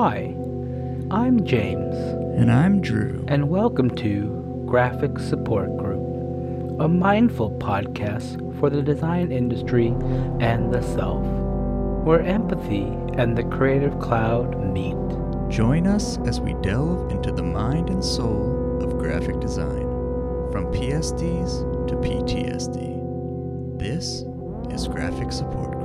Hi, I'm James, And I'm Drew. and welcome to Graphic Support Group, a mindful podcast for the design industry and the self, where empathy and the creative cloud meet. Join us as we delve into the mind and soul of graphic design, from PSDs to PTSD. This is Graphic Support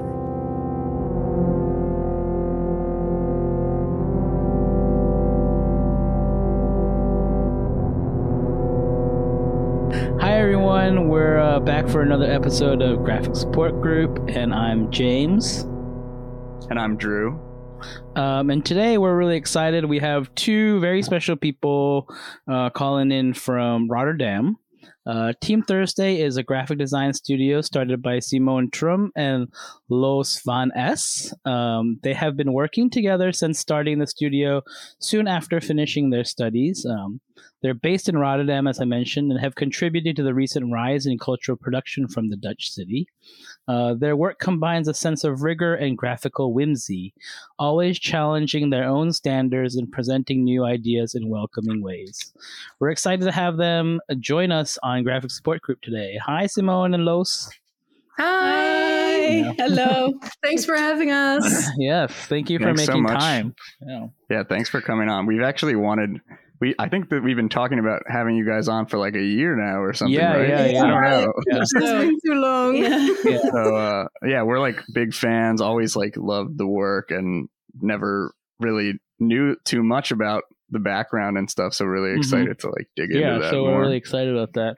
back for another episode of Graphic Support Group, and I'm James. And I'm Drew. Um, and today we're really excited. We have two very special people uh, calling in from Rotterdam. Uh, Team Thursday is a graphic design studio started by Simone Trum and Loes van Esch. Um, they have been working together since starting the studio soon after finishing their studies. Um, they're based in Rotterdam, as I mentioned, and have contributed to the recent rise in cultural production from the Dutch city. Uh, their work combines a sense of rigor and graphical whimsy, always challenging their own standards and presenting new ideas in welcoming ways. We're excited to have them join us on Graphic Support Group today. Hi, Simone and Loes. Hi. Yeah. Hello. Thanks for having us. yes, thank you for Thanks so making much. time. Yeah. Yeah, thanks for coming on. We've actually wanted we I think that we've been talking about having you guys on for like a year now or something, Yeah, right? yeah, I yeah. don't know. Yeah. It's been too long. Yeah. So uh yeah, we're like big fans, always like loved the work and never really knew too much about the background and stuff. So really Mhm. excited to like dig into that. yeah, that so more. we're really excited about that.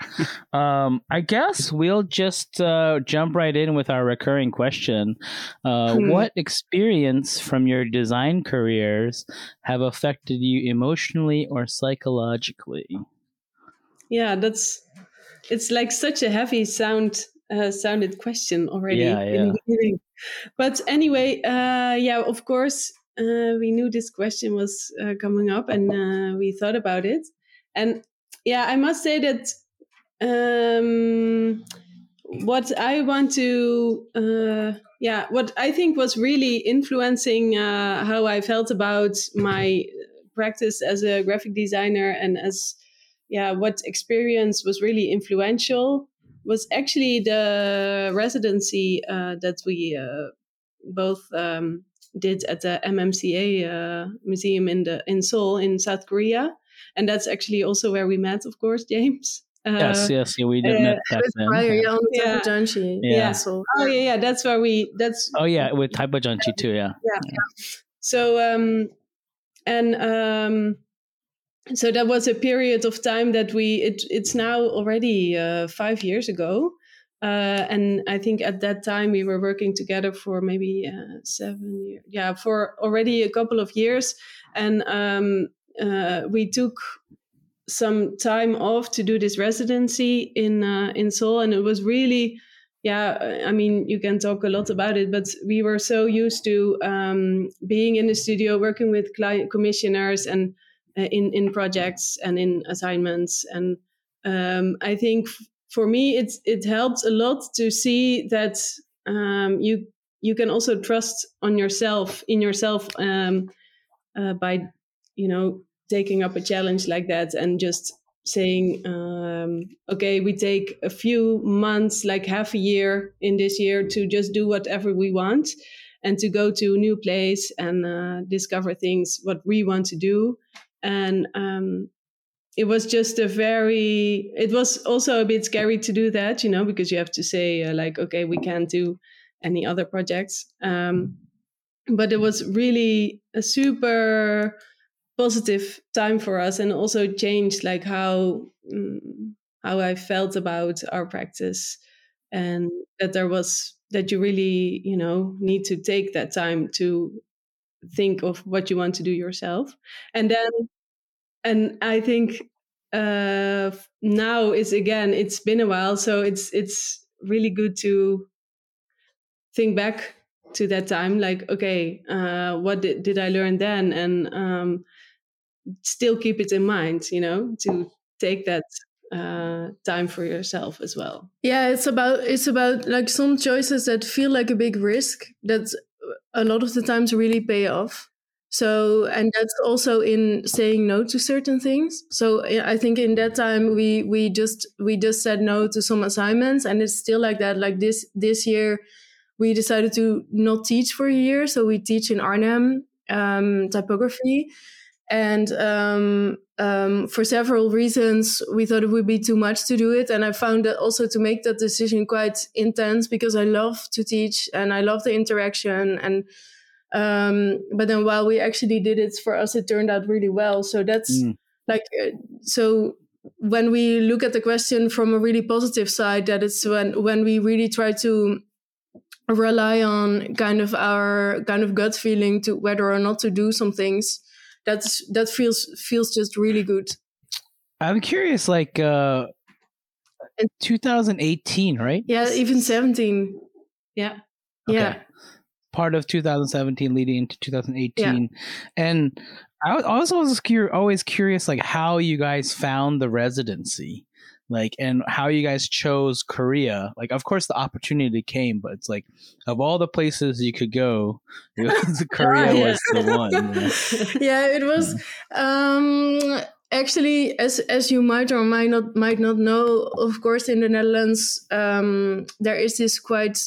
um, I guess we'll just uh, jump right in with our recurring question. Uh, Hmm. What experience from your design careers have affected you emotionally or psychologically? Yeah, that's it's like such a heavy sound uh, sounded question already Yeah, in yeah. the beginning. But anyway, uh, yeah, of course, uh, we knew this question was uh, coming up, and uh, we thought about it. And yeah, I must say that um, what I want to, uh, yeah, what I think was really influencing uh, how I felt about my practice as a graphic designer and as yeah what experience was really influential was actually the residency uh, that we both um, did at the MMCA uh, museum in the in Seoul in South Korea, and that's actually also where we met, of course, James. Uh, yes, yes, yeah, we did uh, met back then. Prior, Yeah. yeah, on Yeah. Yeah. So, Oh yeah, yeah, that's where we. That's Oh yeah, with Typojanchi too. Yeah. so um and um so that was a period of time that we it, it's now already uh, five years ago uh, and i think at that time we were working together for maybe uh, seven years yeah for already a couple of years and um, uh, we took some time off to do this residency in uh, in Seoul, and it was really, yeah. I mean, you can talk a lot about it, but we were so used to um, being in the studio, working with client commissioners, and uh, in in projects and in assignments, and um, I think for me, it it helped a lot to see that um, you you can also trust on yourself in yourself um, uh, by you know taking up a challenge like that and just saying um, okay we take a few months like half a year in this year to just do whatever we want and to go to a new place and uh, discover things what we want to do. And um, it was just a very it was also a bit scary to do that you know because you have to say uh, like okay we can't do any other projects. Um, but it was really a super positive time for us and also changed like how mm, how I felt about our practice and that there was that you really you know need to take that time to think of what you want to do yourself. And then and I think uh now is again it's been a while so it's it's really good to think back to that time like okay uh what did, did i learn then and um still keep it in mind you know to take that uh time for yourself as well yeah, it's about it's about like some choices that feel like a big risk that a lot of the times really pay off. So, and that's also in saying no to certain things. So I think in that time we we just we just said no to some assignments, and it's still like that. Like this this year, we decided to not teach for a year, so we teach in Arnhem um, typography, and um, um, for several reasons, we thought it would be too much to do it. And I found that also to make that decision quite intense because I love to teach and I love the interaction. And um, but then while we actually did it for us, it turned out really well. So that's mm. like uh, so when we look at the question from a really positive side, that it's when when we really try to rely on kind of our kind of gut feeling to whether or not to do some things that's that feels feels just really good i'm curious like uh 2018 right yeah even 17 yeah okay. yeah part of 2017 leading into 2018 yeah. and i also was cur- always curious like how you guys found the residency like and how you guys chose korea like of course the opportunity came but it's like of all the places you could go was, korea yeah. was the one yeah it was um actually as as you might or might not might not know of course in the netherlands um there is this quite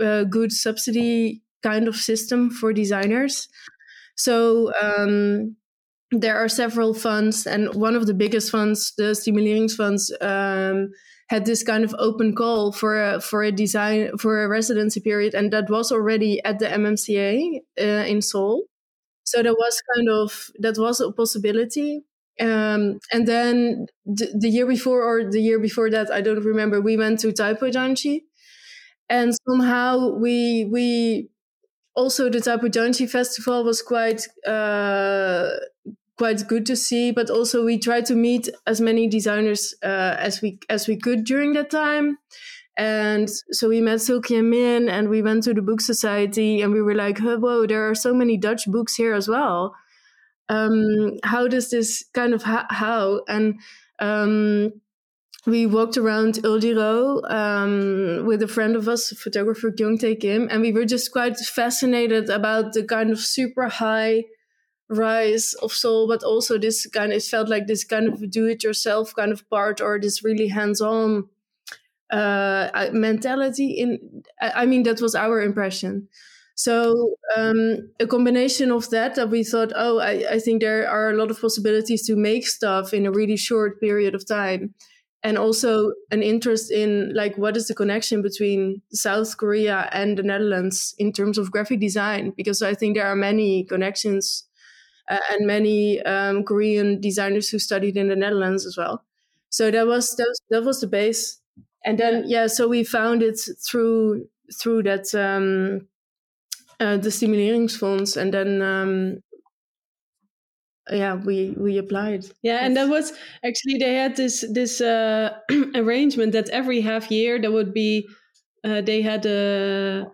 uh, good subsidy kind of system for designers so um there are several funds, and one of the biggest funds, the Stimuleringsfonds, um, had this kind of open call for a, for a design for a residency period, and that was already at the MMCA uh, in Seoul. So that was kind of that was a possibility. Um, and then d- the year before or the year before that, I don't remember. We went to Typojanchi, and somehow we we also the Typojanchi festival was quite uh, quite good to see. But also we tried to meet as many designers uh, as we as we could during that time. And so we met Sulki and Min, and we went to the book society, and we were like, "Whoa, there are so many Dutch books here as well. Um, how does this kind of ha- how?" And um, we walked around Euljiro um, with a friend of us, photographer Kyung Tae Kim, and we were just quite fascinated about the kind of super high rise of Seoul, but also this kind of, it felt like this kind of do it yourself kind of part or this really hands on uh, mentality. In I mean, that was our impression. So um, a combination of that that we thought, oh, I, I think there are a lot of possibilities to make stuff in a really short period of time and also an interest in like what is the connection between South Korea and the Netherlands in terms of graphic design because I think there are many connections uh, and many um, Korean designers who studied in the Netherlands as well. So that was that was, that was the base, and then yeah, so we found it through through that um, uh, the Stimuleringsfonds, and then um, yeah we we applied. Yeah and that was actually they had this this uh, arrangement that every half year there would be uh, they had a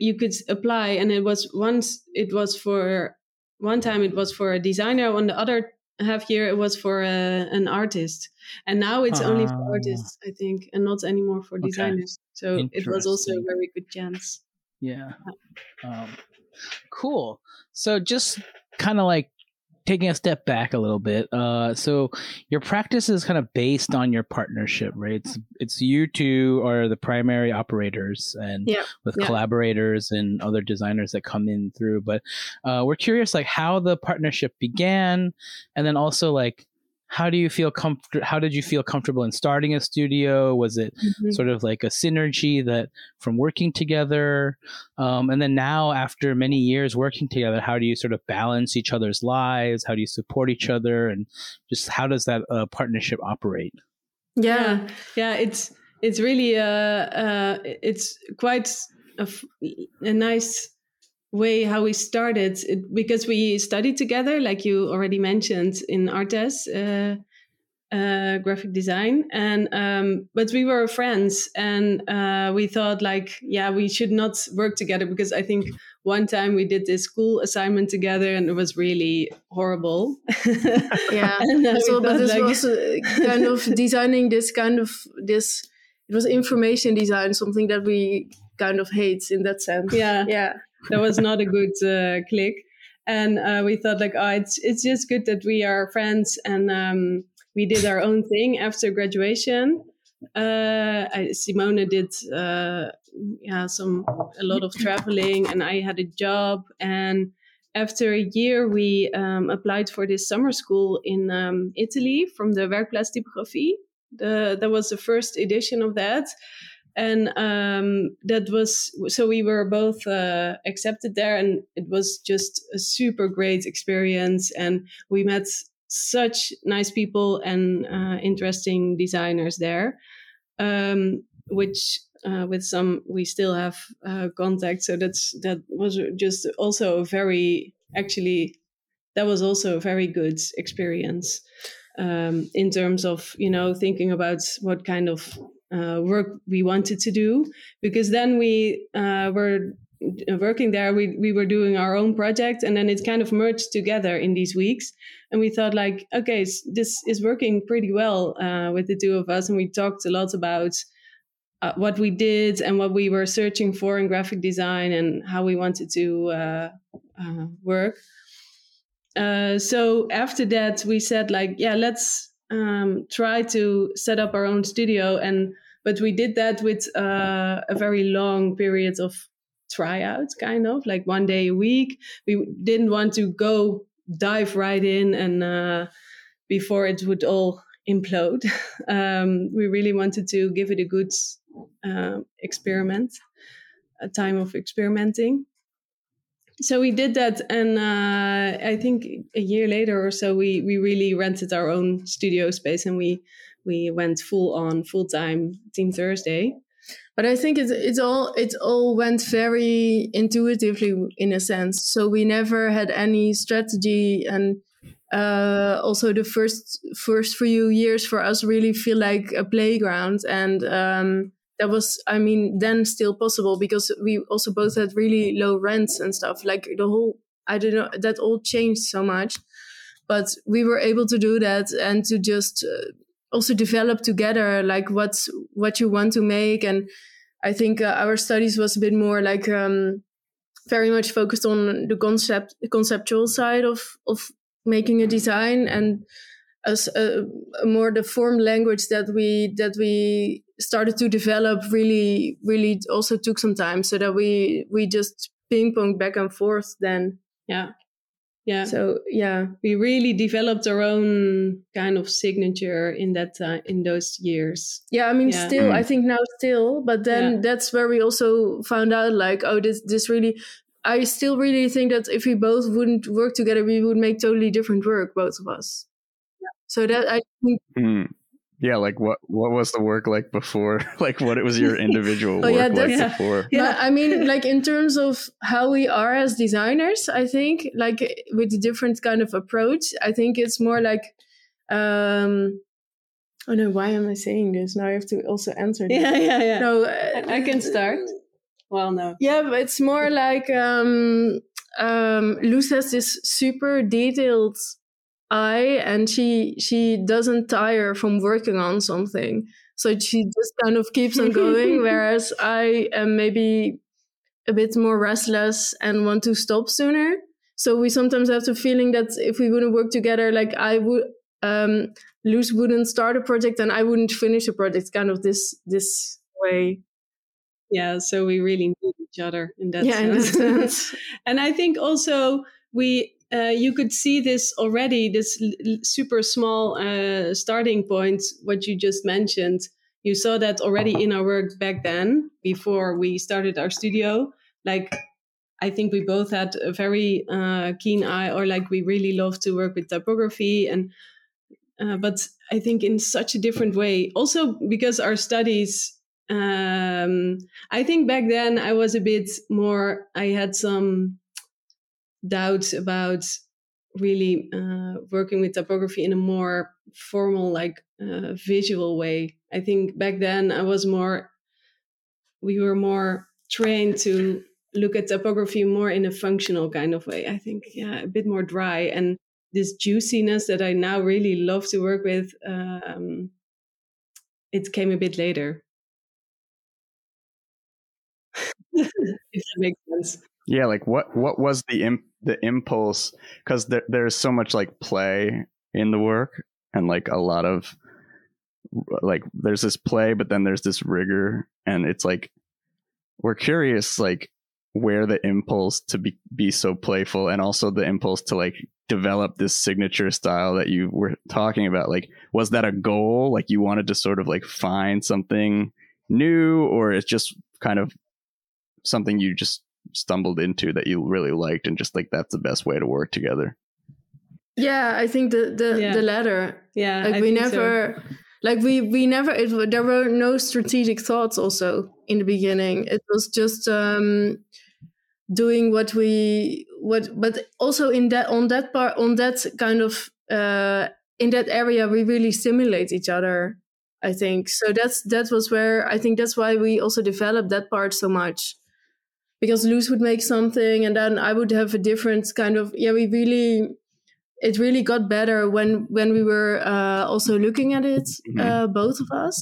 you could apply and it was once it was for one time it was for a designer on the other half year it was for a, an artist. And now it's uh, only for ah. artists i think and not anymore for designers. So it was also a very good chance. Yeah. Um, cool. So just kind of like taking a step back a little bit uh, so your practice is kind of based on your partnership right it's it's you two are the primary operators and yeah. with yeah. collaborators and other designers that come in through but uh, we're curious like how the partnership began and then also like how do you feel comfortable how did you feel comfortable in starting a studio? Was it mm-hmm. sort of like a synergy that from working together? Um, and then now after many years working together how do you sort of balance each other's lives? How do you support each other? And just how does that uh, partnership operate? Yeah. Yeah it's it's really uh, uh it's quite a, a nice way how we started it, because we studied together like you already mentioned in ArtEZ uh, uh, graphic design. And um, but we were friends and uh, we thought like yeah we should not work together because i think one time we did this school assignment together and it was really horrible. Yeah. So but this like, was uh, kind of designing this kind of this it was information design something that we kind of hate in that sense. Yeah. Yeah that was not a good uh, click. and uh, we thought like, oh, it's it's just good that we are friends, and um, we did our own thing after graduation. Uh, I, did uh, yeah some a lot of traveling, and I had a job. And after a year, we um, applied for this summer school in um, Italy from the Werkplaats Typografie. The, that was the first edition of that and um, that was so we were both uh, accepted there and it was just a super great experience. And we met such nice people and uh, interesting designers there um, which uh, with some we still have uh, contact. So that's that was just also a very actually that was also a very good experience um, in terms of you know thinking about what kind of uh, work we wanted to do because then we uh, were working there we, we were doing our own project and then it kind of merged together in these weeks. And we thought like okay this is working pretty well uh, with the two of us and we talked a lot about uh, what we did and what we were searching for in graphic design and how we wanted to uh, uh, work. So after that we said like yeah let's um, try to set up our own studio and but we did that with uh, a very long period of tryouts kind of like one day a week. We didn't want to go dive right in and uh, before it would all implode. Um, we really wanted to give it a good uh, experiment a time of experimenting so we did that and uh, i think a year later or so we we really rented our own studio space and we we went full on full time team thursday. But i think it, it's all it all went very intuitively in a sense. So we never had any strategy and uh, also the first first few years for us really feel like a playground and um, that was i mean then still possible because we also both had really low rents and stuff. Like the whole i don't know that all changed so much but we were able to do that and to just uh, also develop together like what's what you want to make. And i think uh, our studies was a bit more like um, very much focused on the concept conceptual side of of making a design and as a, a more the form language that we that we started to develop really really also took some time so that we we just ping pong back and forth then yeah yeah so yeah we really developed our own kind of signature in that uh, in those years yeah i mean Yeah. still i Mm. think now still but then Yeah. that's where we also found out like oh this this really i still really think that if we both wouldn't work together we would make totally different work both of us yeah. so that i think Hmm. Yeah, like what what was the work like before? like what it was your individual Oh, work yeah, like that's- before? Yeah. But I mean, like in terms of how we are as designers, I think like with a different kind of approach, I think it's more like, um, oh no, why am I saying this? Now I have to also answer. This. yeah yeah yeah No, I, I can start well no Yeah, but it's more like um, um, Loes has this super detailed eye, and she she doesn't tire from working on something. So she just kind of keeps on going. whereas I am maybe a bit more restless and want to stop sooner. So we sometimes have the feeling that if we wouldn't work together, like I would, um, Loes wouldn't start a project and I wouldn't finish a project. Kind of this this way. yeah so we really need each other in that Yeah, in that sense sense. and i think also we uh, you could see this already this l- super small uh, starting point what you just mentioned. You saw that already in our work back then before we started our studio. Like i think we both had a very uh, keen eye or like we really love to work with typography and uh, but i think in such a different way. Also because our studies um i think back then i was a bit more i had some doubts about really uh, working with typography in a more formal like uh, visual way. I think back then i was more we were more trained to look at typography more in a functional kind of way i think yeah a bit more dry. And this juiciness that i now really love to work with um, it came a bit later. If that makes sense. Yeah, like what what was the imp- the impulse because there, there's so much like play in the work and like a lot of like there's this play but then there's this rigor and it's like we're curious like where the impulse to be be so playful and also the impulse to like develop this signature style that you were talking about. Like was that a goal? Like you wanted to sort of like find something new or it's just kind of something you just stumbled into that you really liked and just like that's the best way to work together Yeah, I think the the, Yeah. the latter. Yeah, Like I we think so. never, like we we never. It, there were no strategic thoughts. Also in the beginning, it was just um, doing what we what. But also in that on that part on that kind of uh, in that area, we really stimulate each other. I think so. That's that was where I think that's why we also developed that part so much because Loes would make something and then I would have a different kind of yeah. We really it really got better when when we were uh, also looking at it, Mhm. uh, both of us,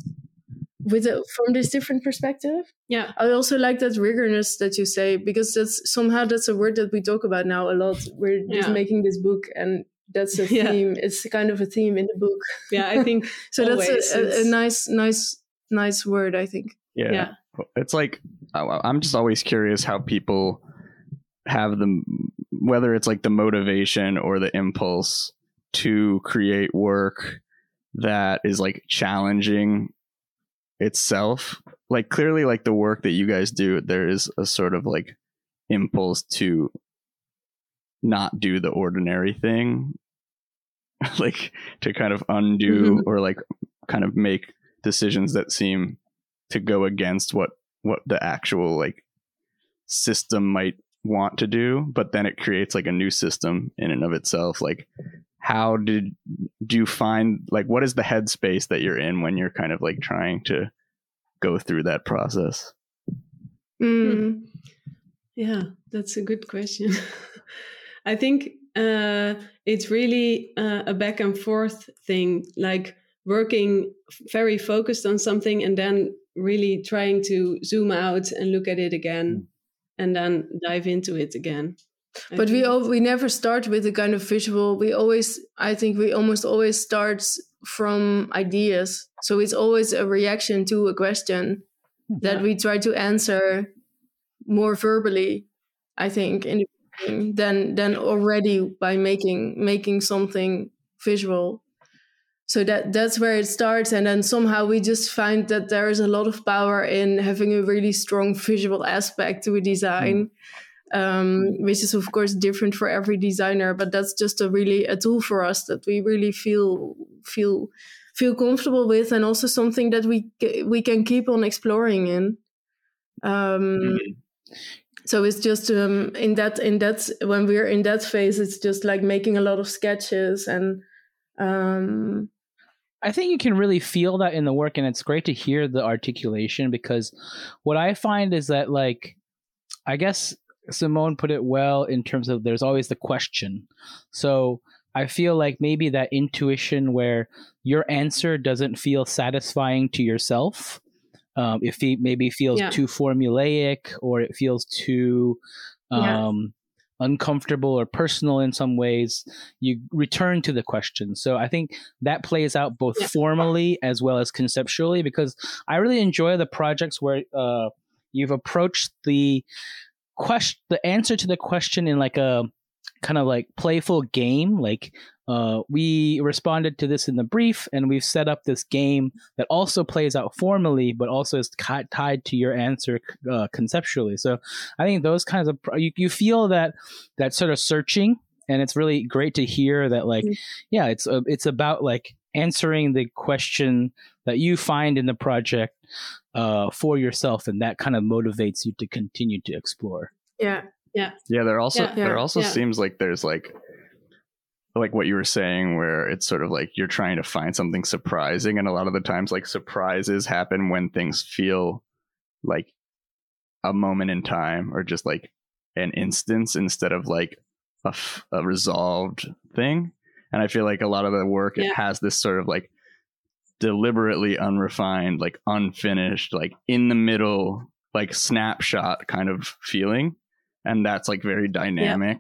with a, from this different perspective. Yeah, I also like that rigorness that you say because that's somehow that's a word that we talk about now a lot. We're just making this book, and that's a Yeah. theme. It's kind of a theme in the book. yeah. I think So Always, that's a, a, a nice, nice, nice word. I think. yeah, Yeah. it's like I- i'm just always curious how people have the whether it's like the motivation or the impulse to create work that is like challenging itself like clearly like the work that you guys do there is a sort of like impulse to not do the ordinary thing like to kind of undo Mhm. or like kind of make decisions that seem to go against what what the actual like system might want to do but then it creates like a new system in and of itself like how did do you find like what is the headspace that you're in when you're kind of like trying to go through that process Mm. Yeah, that's a good question. I think uh, it's really uh, a back and forth thing, like working very focused on something and then really trying to zoom out and look at it again hmm. and then dive into it again. I But we all, we never start with a kind of visual. We always, I think, we almost always start from ideas. So it's always a reaction to a question hmm. that Yeah. we try to answer more verbally. I think in the than than already by making making something visual. So that that's where it starts, and then somehow we just find that there is a lot of power in having a really strong visual aspect to a design um, which is of course different for every designer. But that's just a really a tool for us that we really feel feel feel comfortable with and also something that we we can keep on exploring in. Um, so it's just um, in that in that when we're in that phase it's just like making a lot of sketches and um, I think you can really feel that in the work, and it's great to hear the articulation because what I find is that, like, I guess Simone put it well in terms of there's always the question. So I feel like maybe that intuition where your answer doesn't feel satisfying to yourself. Um, if it maybe feels Yeah. too formulaic or it feels too um, uncomfortable or personal in some ways, you return to the question. So I think that plays out both Yeah. formally as well as conceptually because I really enjoy the projects where uh, you've approached the question, the answer to the question in like a kind of like playful game. Like uh, we responded to this in the brief, and we've set up this game that also plays out formally, but also is ti- tied to your answer uh, conceptually. So I think those kinds of you, you feel that that sort of searching, and it's really great to hear that like Mm. yeah, it's uh, it's about like answering the question that you find in the project uh, for yourself, and that kind of motivates you to continue to explore. yeah yeah Yeah. there also Yeah. there also Yeah. seems like there's like like what you were saying where it's sort of like you're trying to find something surprising and a lot of the times like surprises happen when things feel like a moment in time or just like an instance instead of like a, f- a resolved thing. And i feel like a lot of the work Yeah. it has this sort of like deliberately unrefined like unfinished like in the middle like snapshot kind of feeling. And that's like very dynamic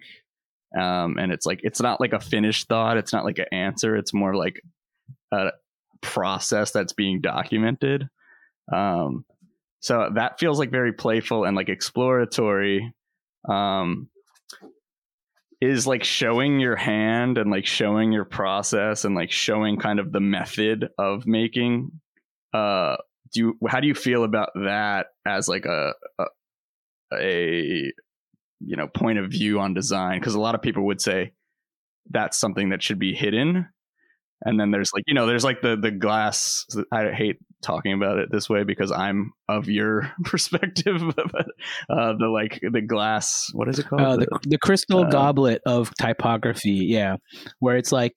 um, and it's like it's not like a finished thought. It's not like an answer. It's more like a process that's being documented. Um, so that feels like very playful and like exploratory. Um, is like showing your hand and like showing your process and like showing kind of the method of making uh do you how do you feel about that as like a a, a you know point of view on design because a lot of people would say that's something that should be hidden. And then there's like you know there's like the the glass i hate talking about it this way because i'm of your perspective but uh the like the glass what is it called Uh, the, the crystal uh, goblet of typography, yeah, where it's like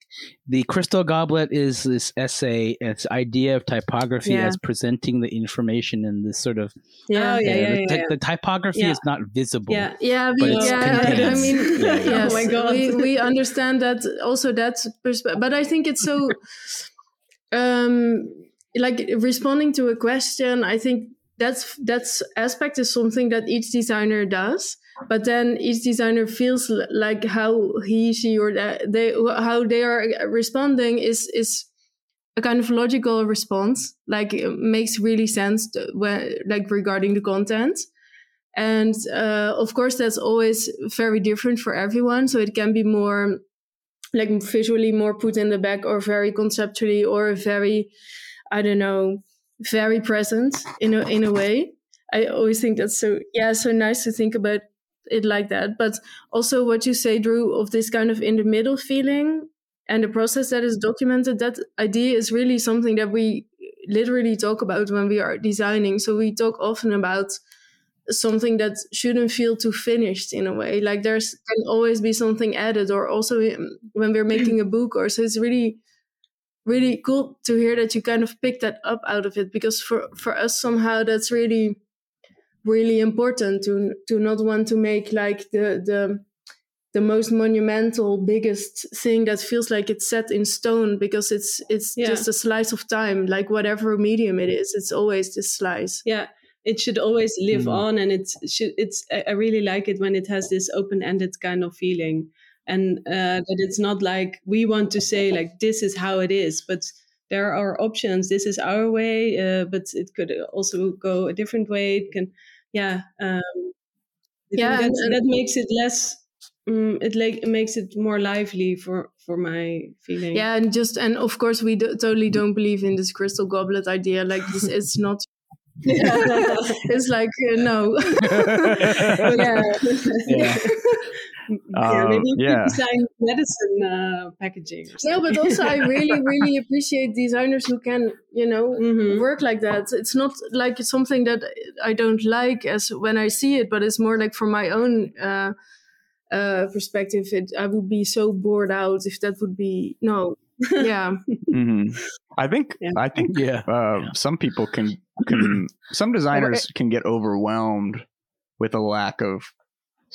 the crystal goblet is this essay, it's idea of typography Yeah. as presenting the information in this sort of Oh, Yeah. yeah, uh, yeah, the, yeah, yeah. the typography Yeah. is not visible. Yeah. Yeah, But it's yeah, I mean, Yeah, yeah. yes, Oh my God. we we understand that also that's perspective, but I think it's so, um, like responding to a question. I think that's that's aspect is something that each designer does, but then each designer feels like how he, she, or they how they are responding is is a kind of logical response, like makes really sense to, when like regarding the content. And uh, of course, that's always very different for everyone. So it can be more like visually more put in the back or very conceptually or very, I don't know, very present in a, in a way. I always think that's so, yeah, so nice to think about it like that. But also what you say, Drew, of this kind of in the middle feeling and the process that is documented, that idea is really something that we literally talk about when we are designing. So we talk often about something that shouldn't feel too finished in a way like there's can always be something added or also um, when we're making a book or so it's really really cool to hear that you kind of pick that up out of it because for for us somehow that's really really important to to not want to make like the the the most monumental biggest thing that feels like it's set in stone because it's it's Yeah. just a slice of time like whatever medium it is it's always this slice yeah it should always live Mm. on and it's should it's I I really like it when it has this open-ended kind of feeling and uh, that it's not like we want to say like this is how it is but there are options this is our way uh, but it could also go a different way it can yeah um Yeah, and- and- that makes it less um, it like it makes it more lively for for my feeling Yeah, and just and of course we do, totally don't believe in this crystal goblet idea. Like this, it's not. it's like uh, no. yeah. Yeah. Yeah, maybe Um, you yeah. could design medicine uh, packaging. Or no, but also I really, really appreciate designers who can, you know, Mhm. work like that. It's not like it's something that I don't like as when I see it, but it's more like from my own uh, uh, perspective. It I would be so bored out if that would be no. Yeah, Mhm. I think Yeah. I think Yeah. uh, some people can can some designers can get overwhelmed with a lack of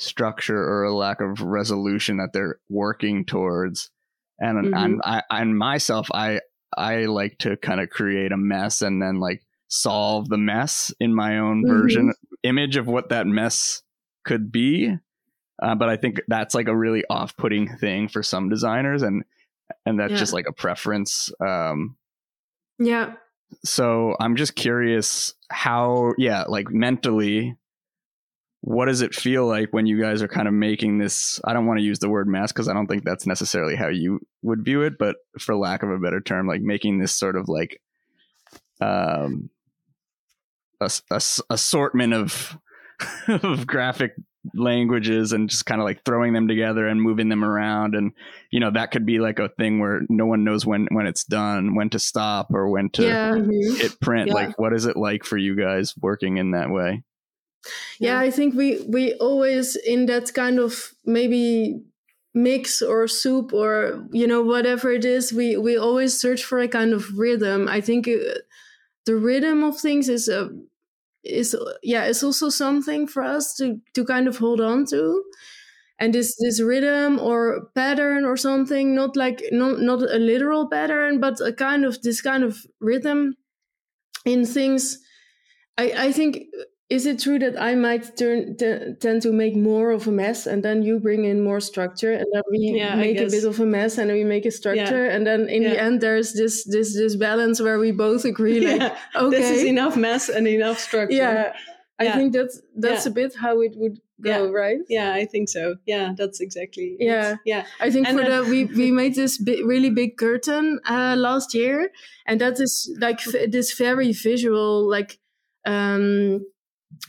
structure or a lack of resolution that they're working towards and Mhm. and I and myself I I like to kind of create a mess and then like solve the mess in my own version image of what that mess could be uh, but I think that's like a really off-putting thing for some designers and and that's Yeah. just like a preference um yeah. so i'm just curious how yeah like mentally what does it feel like when you guys are kind of making this i don't want to use the word mess because i don't think that's necessarily how you would view it but for lack of a better term like making this sort of like um a, a assortment of of graphic languages and just kind of like throwing them together and moving them around and you know that could be like a thing where no one knows when when it's done when to stop or when to yeah. Mhm. hit print Yeah. like what is it like for you guys working in that way yeah. I think we we always in that kind of maybe mix or soup or you know whatever it is we we always search for a kind of rhythm. I think uh, the rhythm of things is a is yeah it's also something for us to to kind of hold on to. And this this rhythm or pattern or something not like not not a literal pattern but a kind of this kind of rhythm in things i i think is it true that I might turn t- tend to make more of a mess, and then you bring in more structure, and then we Yeah, make a bit of a mess, and then we make a structure, and then in the end, there's this this this balance where we both agree, like, yeah, okay, this is enough mess and enough structure. yeah. I think that's that's Yeah. a bit how it would go, Yeah. right? Yeah, I think so. Yeah, that's exactly. it. Yeah. yeah, I think And for then- the we we made this really big curtain uh, last year, and that is like f- this very visual like um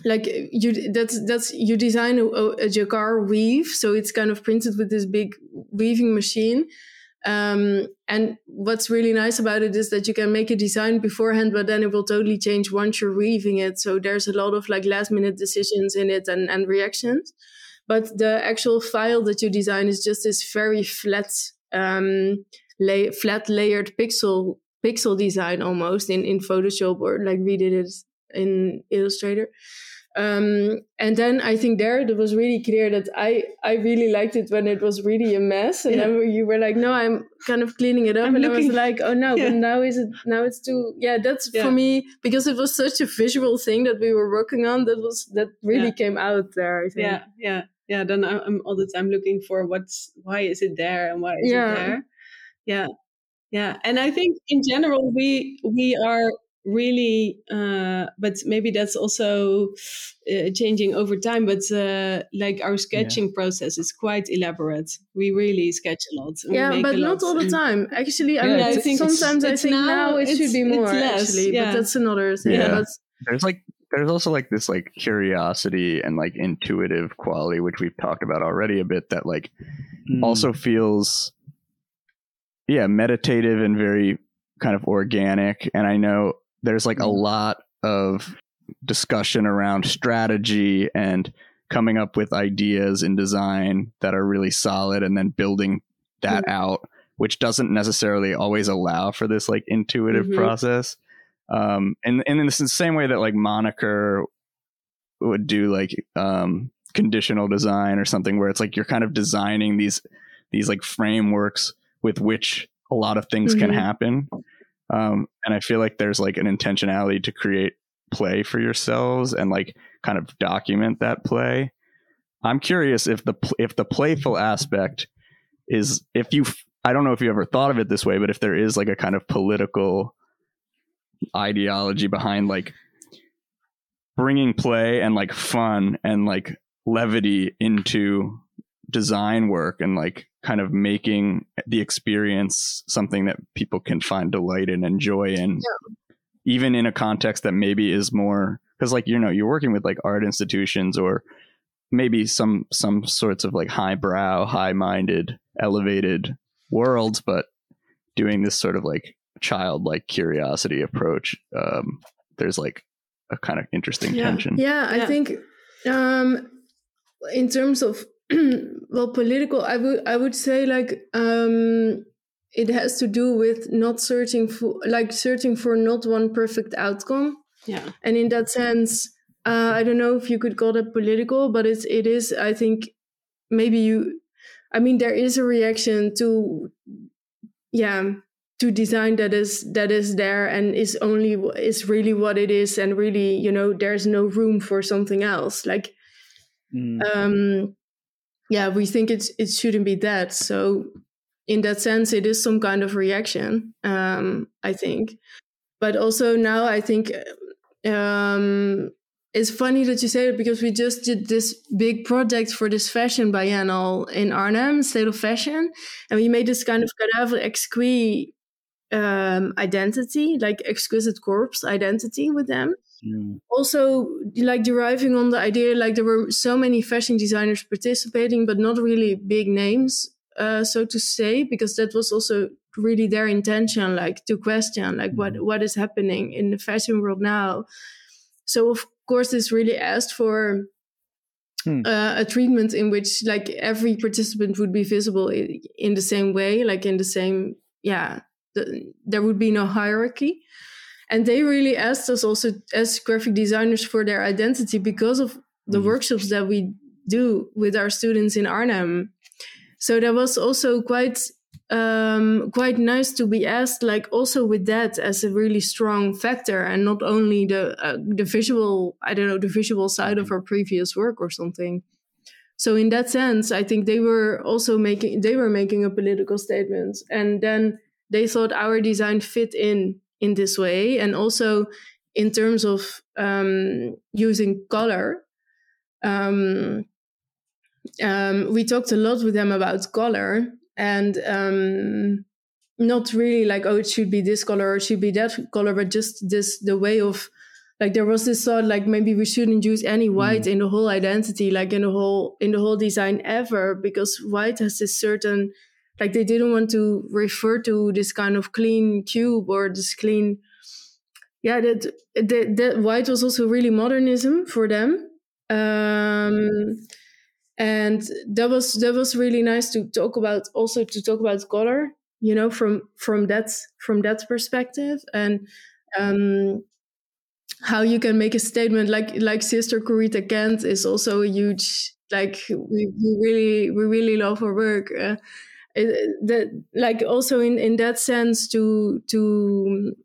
like you that's that's you design a, a jacquard weave, so it's kind of printed with this big weaving machine. Um, and what's really nice about it is that you can make a design beforehand, but then it will totally change once you're weaving it. So there's a lot of like last minute decisions in it and, and reactions but the actual file that you design is just this very flat um lay, flat layered pixel pixel design almost in in photoshop or like we did it in illustrator um and then i think there it was really clear that i i really liked it when it was really a mess and Yeah. then you were like no i'm kind of cleaning it up I'm and i was like oh no Yeah. but now is it now it's too yeah that's Yeah. for me because it was such a visual thing that we were working on that was that really came out there i think yeah, yeah, yeah. Then I'm, all the time looking for what's why is it there and why is it there. Yeah, yeah. And I think in general we we are really, uh, but maybe that's also uh, changing over time. But uh, like our sketching process is quite elaborate. We really sketch a lot. yeah, but a not all the time. Actually, I mean, it's- I think it's- sometimes I think now- now, it should be more less, actually, yeah. but that's another thing. Yeah. But there's like there's also like this like curiosity and like intuitive quality which we've talked about already a bit that like Mm. also feels yeah meditative and very kind of organic and i know there's like a Mm. lot of discussion around strategy and coming up with ideas in design that are really solid and then building that out which doesn't necessarily always allow for this like intuitive Mhm. process um and and in the same way that like moniker would do like um conditional design or something where it's like you're kind of designing these these like frameworks with which a lot of things can Mhm. happen um and i feel like there's like an intentionality to create play for yourselves and like kind of document that play. I'm curious if the if the playful aspect is if you i don't know if you ever thought of it this way but if there is like a kind of political ideology behind like bringing play and like fun and like levity into design work and like kind of making the experience something that people can find delight and enjoy in even in a context that maybe is more because like you know you're working with like art institutions or maybe some some sorts of like highbrow high-minded elevated worlds but doing this sort of like childlike curiosity approach um there's like a kind of interesting Yeah. tension. Yeah, I think um, in terms of well, political, I would I would say like um, it has to do with not searching for like searching for not one perfect outcome. Yeah, and in that sense uh, i don't know if you could call it political but it's it is i think maybe you i mean there is a reaction to yeah to design that is that is there and is only is really what it is and really you know there's no room for something else like Mm. um yeah we think it's it shouldn't be that. So in that sense it is some kind of reaction um i think. But also now i think um it's funny that you say it because we just did this big project for this fashion biennial in arnhem state of fashion and we made this kind of cadavre exquis um identity like exquisite corpse identity with them Mm. also like deriving on the idea like there were so many fashion designers participating but not really big names uh, so to say because that was also really their intention like to question like what what is happening in the fashion world now so of course this really asked for Hmm. uh, a treatment in which like every participant would be visible in, in the same way like in the same yeah the, there would be no hierarchy and they really asked us also as graphic designers for their identity because of the Mhm. workshops that we do with our students in arnhem so that was also quite um, quite nice to be asked, like also with that as a really strong factor, and not only the uh, the visual, I don't know, the visual side of our previous work or something. So in that sense, I think they were also making they were making a political statement, and then they thought our design fit in in this way, and also in terms of um, using color. Um, um, we talked a lot with them about color and um, not really like oh it should be this color or it should be that color but just this the way of like there was this thought like maybe we shouldn't use any white mm. in the whole identity like in the whole in the whole design ever because white has this certain like they didn't want to refer to this kind of clean cube or this clean yeah that that, that white was also really modernism for them. Um and that was that was really nice to talk about also to talk about color you know from from that from that perspective. And um how you can make a statement like like sister Corita Kent is also a huge like we, we really we really love her work uh, that like also in in that sense to to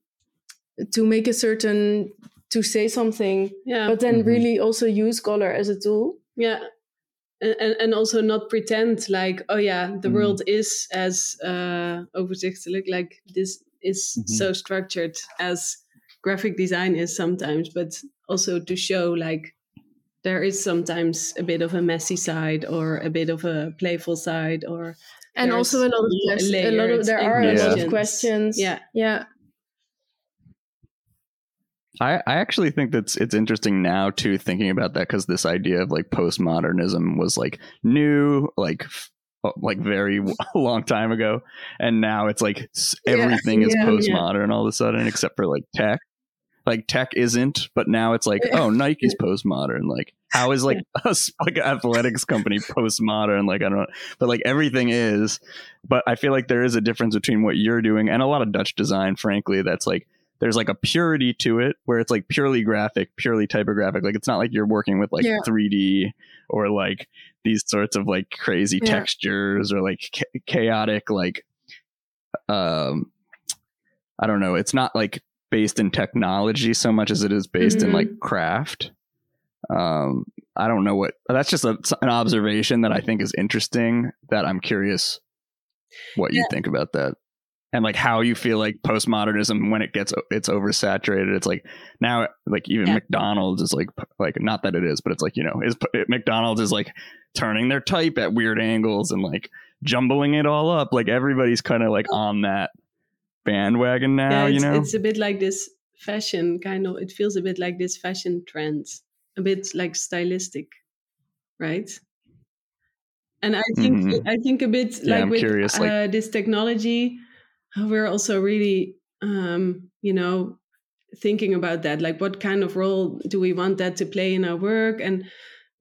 to make a certain to say something yeah but then Mhm. really also use color as a tool yeah and, and and also not pretend like oh yeah the Mm. world is as uh overzichtelijk like this is Mhm. so structured as graphic design is sometimes but also to show like there is sometimes a bit of a messy side or a bit of a playful side or and There's also a lot of questions. a lot of there are a lot of questions. questions yeah yeah I, I actually think that's it's interesting now too thinking about that because this idea of like postmodernism was like new like f- uh, like very w- long time ago and now it's like s- Yeah, everything is yeah, yeah. postmodern all of a sudden except for like tech like tech isn't but now it's like oh nike's postmodern like how is like us like an athletics company postmodern like i don't know but like everything is but i feel like there is a difference between what you're doing and a lot of dutch design frankly that's like there's like a purity to it where it's like purely graphic, purely typographic. Like it's not like you're working with like Yeah. 3D or like these sorts of like crazy Yeah. textures or like cha- chaotic like um I don't know. It's not like based in technology so much as it is based in Mhm. like craft. Um I don't know what that's just a, an observation that I think is interesting that I'm curious what you think about that and like how you feel like postmodernism when it gets it's oversaturated it's like now like even Yeah. mcdonald's is like like not that it is but it's like you know is mcdonald's is like turning their type at weird angles and like jumbling it all up like everybody's kind of like on that bandwagon now yeah you know? it's a bit like this fashion kind of it feels a bit like this fashion trend a bit like stylistic right? And i think Mhm. i think a bit Yeah, like I'm with curious, like- uh, this technology we're also really um you know thinking about that like what kind of role do we want that to play in our work? And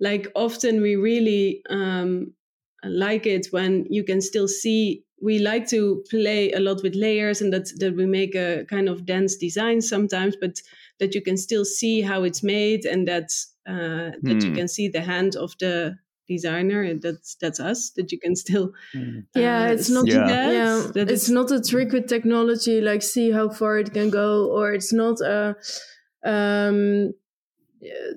like often we really um like it when you can still see we like to play a lot with layers and that that we make a kind of dense design sometimes but that you can still see how it's made and that uh, that you Hmm. can see the hand of the designer and that's that's us that you can still yeah uh, it's not Yeah. that, yeah that it's not a trick with technology like see how far it can go or it's not a um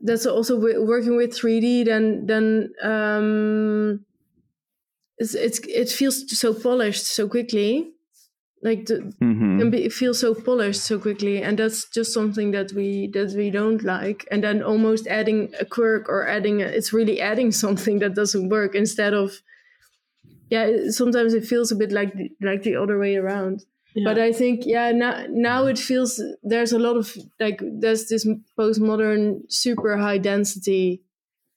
that's also wi- working with 3d then then um it's, it's it feels so polished so quickly. Like the, Mhm. can be feel so polished so quickly and that's just something that we that we don't like. And then almost adding a quirk or adding a, it's really adding something that doesn't work instead of yeah sometimes it feels a bit like the- like the other way around. But i think yeah now now it feels there's a lot of like there's this postmodern super high density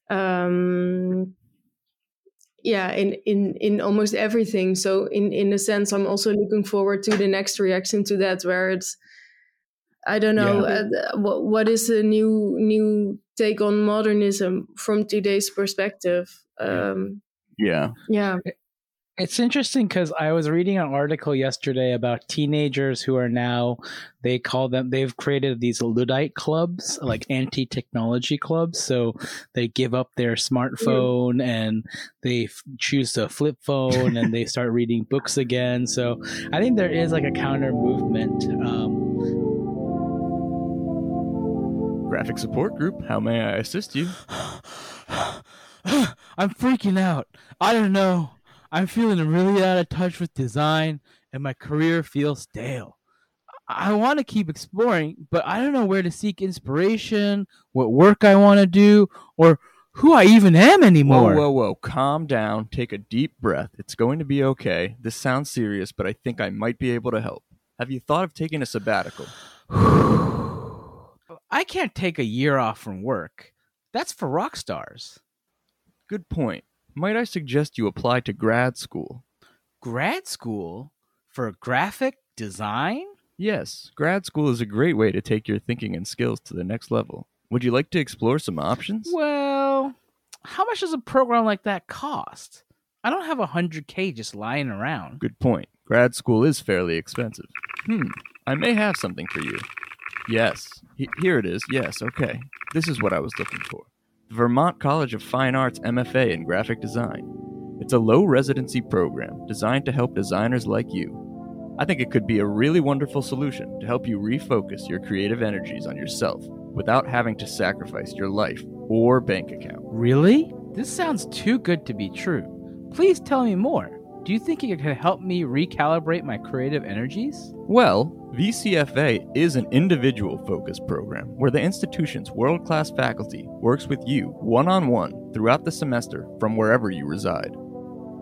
um yeah in in in almost everything. So in in a sense i'm also looking forward to the next reaction to that where it's i don't know Yeah. uh, what what is the new new take on modernism from today's perspective? Um yeah. yeah It's interesting because I was reading an article yesterday about teenagers who are now, they call them, they've created these Luddite clubs, like anti technology clubs. So they give up their smartphone and they f- choose a flip phone and they start reading books again. So I think there is like a counter movement. Um, Graphic support group, how may I assist you? I'm freaking out. I don't know. I'm feeling really out of touch with design and my career feels stale. I want to keep exploring, but I don't know where to seek inspiration, what work I want to do, or who I even am anymore. Whoa, whoa, whoa. Calm down. Take a deep breath. It's going to be okay. This sounds serious, but I think I might be able to help. Have you thought of taking a sabbatical? I can't take a year off from work. That's for rock stars. Good point. Might I suggest you apply to grad school? Grad school for graphic design? Yes, grad school is a great way to take your thinking and skills to the next level. Would you like to explore some options? Well, how much does a program like that cost? I don't have a 100k just lying around. Good point. Grad school is fairly expensive. Hmm, I may have something for you. Yes, he- here it is. Yes, okay. This is what I was looking for. The Vermont College of Fine Arts MFA in Graphic Design. It's a low residency program designed to help designers like you. I think it could be a really wonderful solution to help you refocus your creative energies on yourself without having to sacrifice your life or bank account. Really? This sounds too good to be true. Please tell me more. Do you think it could help me recalibrate my creative energies? Well, VCFA is an individual focused program where the institution's world class faculty works with you one on one throughout the semester from wherever you reside.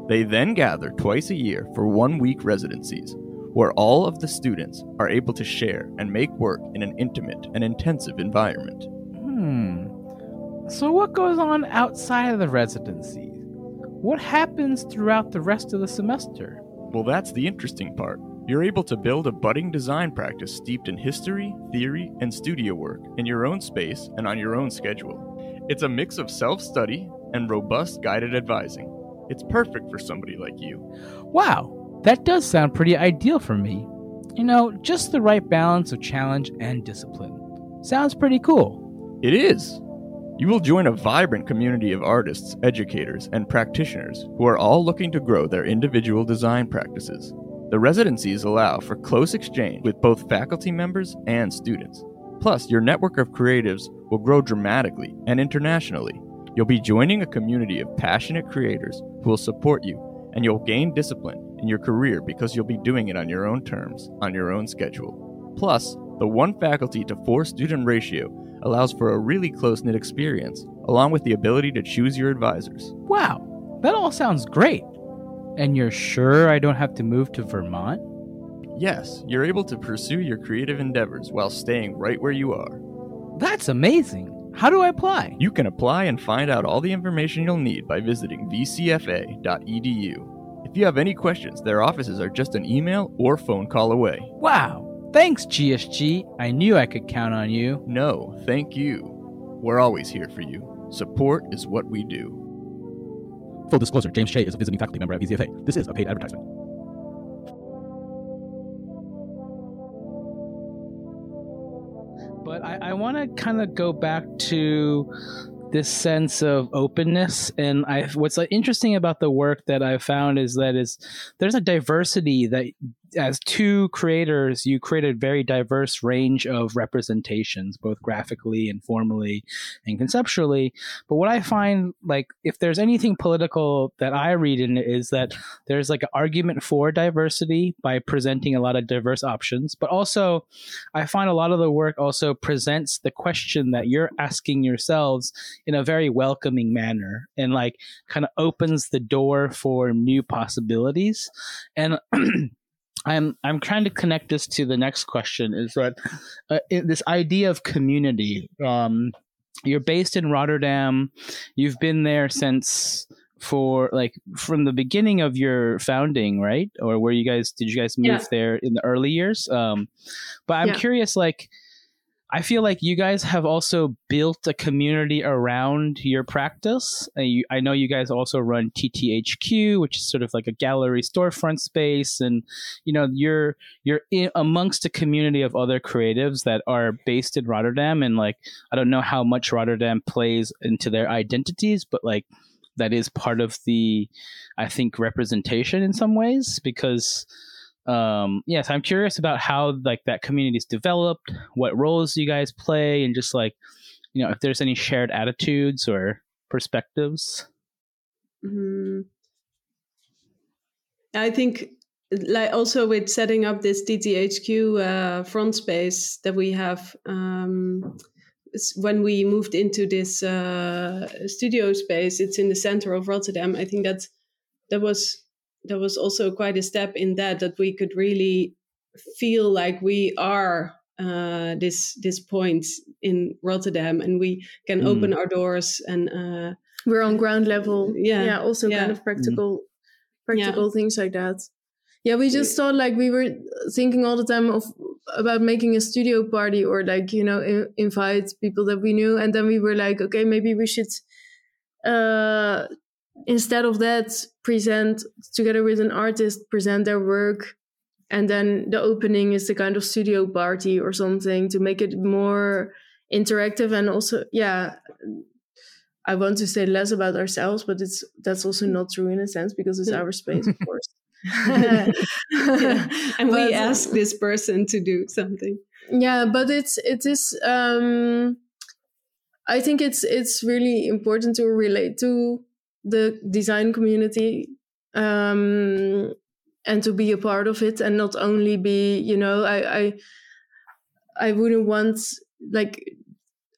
They then gather twice a year for one week residencies, where all of the students are able to share and make work in an intimate and intensive environment. Hmm. So, what goes on outside of the residency? What happens throughout the rest of the semester? Well, that's the interesting part. You're able to build a budding design practice steeped in history, theory, and studio work in your own space and on your own schedule. It's a mix of self study and robust guided advising. It's perfect for somebody like you. Wow, that does sound pretty ideal for me. You know, just the right balance of challenge and discipline. Sounds pretty cool. It is. You will join a vibrant community of artists, educators, and practitioners who are all looking to grow their individual design practices. The residencies allow for close exchange with both faculty members and students. Plus, your network of creatives will grow dramatically and internationally. You'll be joining a community of passionate creators who will support you, and you'll gain discipline in your career because you'll be doing it on your own terms, on your own schedule. Plus, the one faculty to four student ratio allows for a really close knit experience, along with the ability to choose your advisors. Wow, that all sounds great. And you're sure I don't have to move to Vermont? Yes, you're able to pursue your creative endeavors while staying right where you are. That's amazing. How do I apply? You can apply and find out all the information you'll need by visiting vcfa.edu. If you have any questions, their offices are just an email or phone call away. Wow. Thanks, GSG. I knew I could count on you. No, thank you. We're always here for you. Support is what we do. Full disclosure, James Shea is a visiting faculty member at VCFA. This is a paid advertisement. but I, I want to kind of go back to this sense of openness and I what's interesting about the work that I found is that is there's a diversity that as two creators you created a very diverse range of representations both graphically and formally and conceptually. But what I find like if there's anything political that I read in it is that there's like an argument for diversity by presenting a lot of diverse options. But also I find a lot of the work also presents the question that you're asking yourselves in a very welcoming manner and like kind of opens the door for new possibilities. And I'm I'm trying to connect this to the next question is that uh, this idea of community um, you're based in Rotterdam you've been there since for like from the beginning of your founding right or where you guys did you guys move Yeah. there in the early years um, but I'm Yeah. curious like I feel like you guys have also built a community around your practice. Uh, you, I know you guys also run TTHQ, which is sort of like a gallery storefront space, and you know you're you're in, amongst a community of other creatives that are based in Rotterdam, and like I don't know how much Rotterdam plays into their identities, but like that is part of the, I think, representation in some ways because um yes i'm curious about how like that community's developed what roles you guys play and just like you know if there's any shared attitudes or perspectives Mm. I think, like also with setting up this TTHQ uh, front space that we have, um, when we moved into this uh, studio space, it's in the center of Rotterdam. I think that that was that was also quite a step in that that we could really feel like we are uh, this this point in Rotterdam, and we can Mm. open our doors and. Uh, we're on ground level Yeah, yeah also yeah. kind of practical practical things like that yeah we just thought like we were thinking all the time of about making a studio party or like you know I- invite people that we knew and then we were like okay maybe we should uh instead of that present together with an artist present their work and then the opening is the kind of studio party or something to make it more interactive and also yeah I want to say less about ourselves, but it's that's also not true in a sense because it's our space, of course. Yeah. and we ask this person to do something. yeah, but it's it is. Um, I think it's it's really important to relate to the design community um, and to be a part of it, and not only be you know I I, I wouldn't want like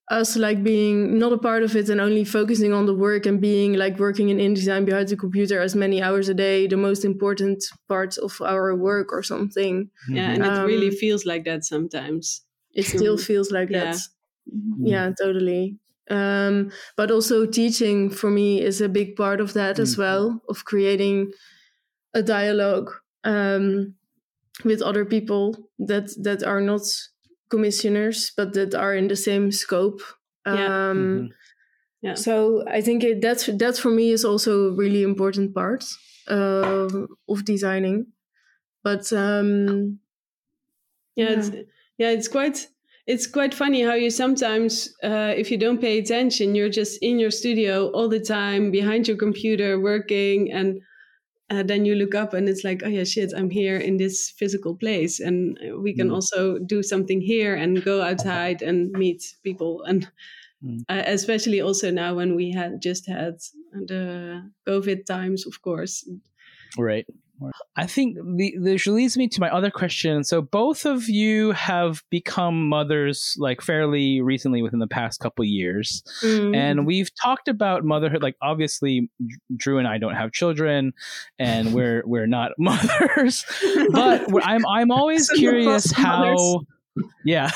us like being not a part of it and only focusing on the work and being like working in InDesign behind the computer as many hours a day, the most important part of our work or something. Yeah, and it really Um, feels like that sometimes. It still feels like Yeah. that. Yeah, totally. Um, but also teaching for me is a big part of that as Mm. well, of creating a dialogue um, with other people that that are not commissioners, but that are in the same scope. Yeah. Um, Mhm. Yeah. So I think it, that's that for me is also a really important part um, of designing. But um, Yeah, Yeah. it's yeah, it's quite it's quite funny how you sometimes uh, if you don't pay attention, you're just in your studio all the time behind your computer working and uh, then you look up and it's like, oh yeah, shit, I'm here in this physical place, and we can Mm. also do something here and go outside and meet people, and Mm. uh, especially also now when we had just had the COVID times, of course. Right. I think the this leads me to my other question. So both of you have become mothers like fairly recently within the past couple years. mm, And we've talked about motherhood. Like obviously, Drew and I don't have children, and we're we're not mothers. But I'm I'm always curious how. Yeah,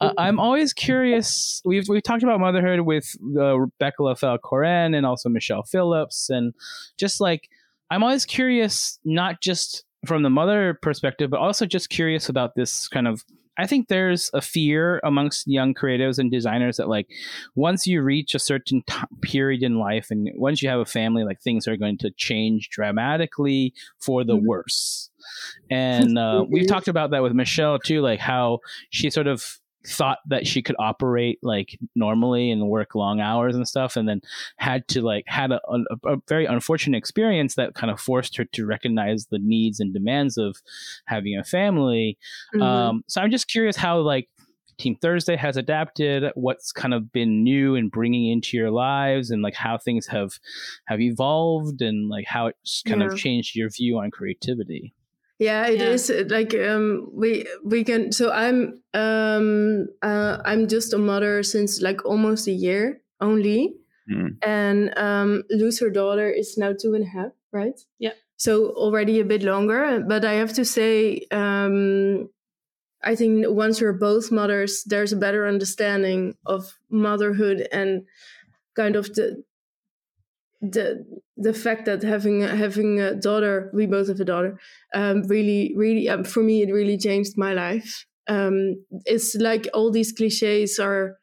uh, I'm always curious. We've we've talked about motherhood with uh, Rebecca Leffell Koren and also Michelle Phillips, and just like I'm always curious, not just from the mother perspective, but also just curious about this kind of. I think there's a fear amongst young creatives and designers that like once you reach a certain t- period in life and once you have a family, like things are going to change dramatically for the Mhm. worse. And uh, we've talked about that with Michelle too, like how she sort of thought that she could operate like normally and work long hours and stuff and then had to like had a, a, a very unfortunate experience that kind of forced her to recognize the needs and demands of having a family mhm. um, so I'm just curious how like Team Thursday has adapted, what's kind of been new and bringing into your lives, and like how things have have evolved, and like how it's kind Yeah. of changed your view on creativity. Yeah, it Yeah. is uh, like um we we can so I'm um uh I'm just a mother since like almost a year only. Hmm. And um Loes her daughter is now two and a half, right? Yeah. So already a bit longer. But I have to say, um I think once we're both mothers, there's a better understanding of motherhood and kind of the the the fact that having having a daughter, we both have a daughter, um, really, really, um, for me, it really changed my life. um, it's like all these cliches are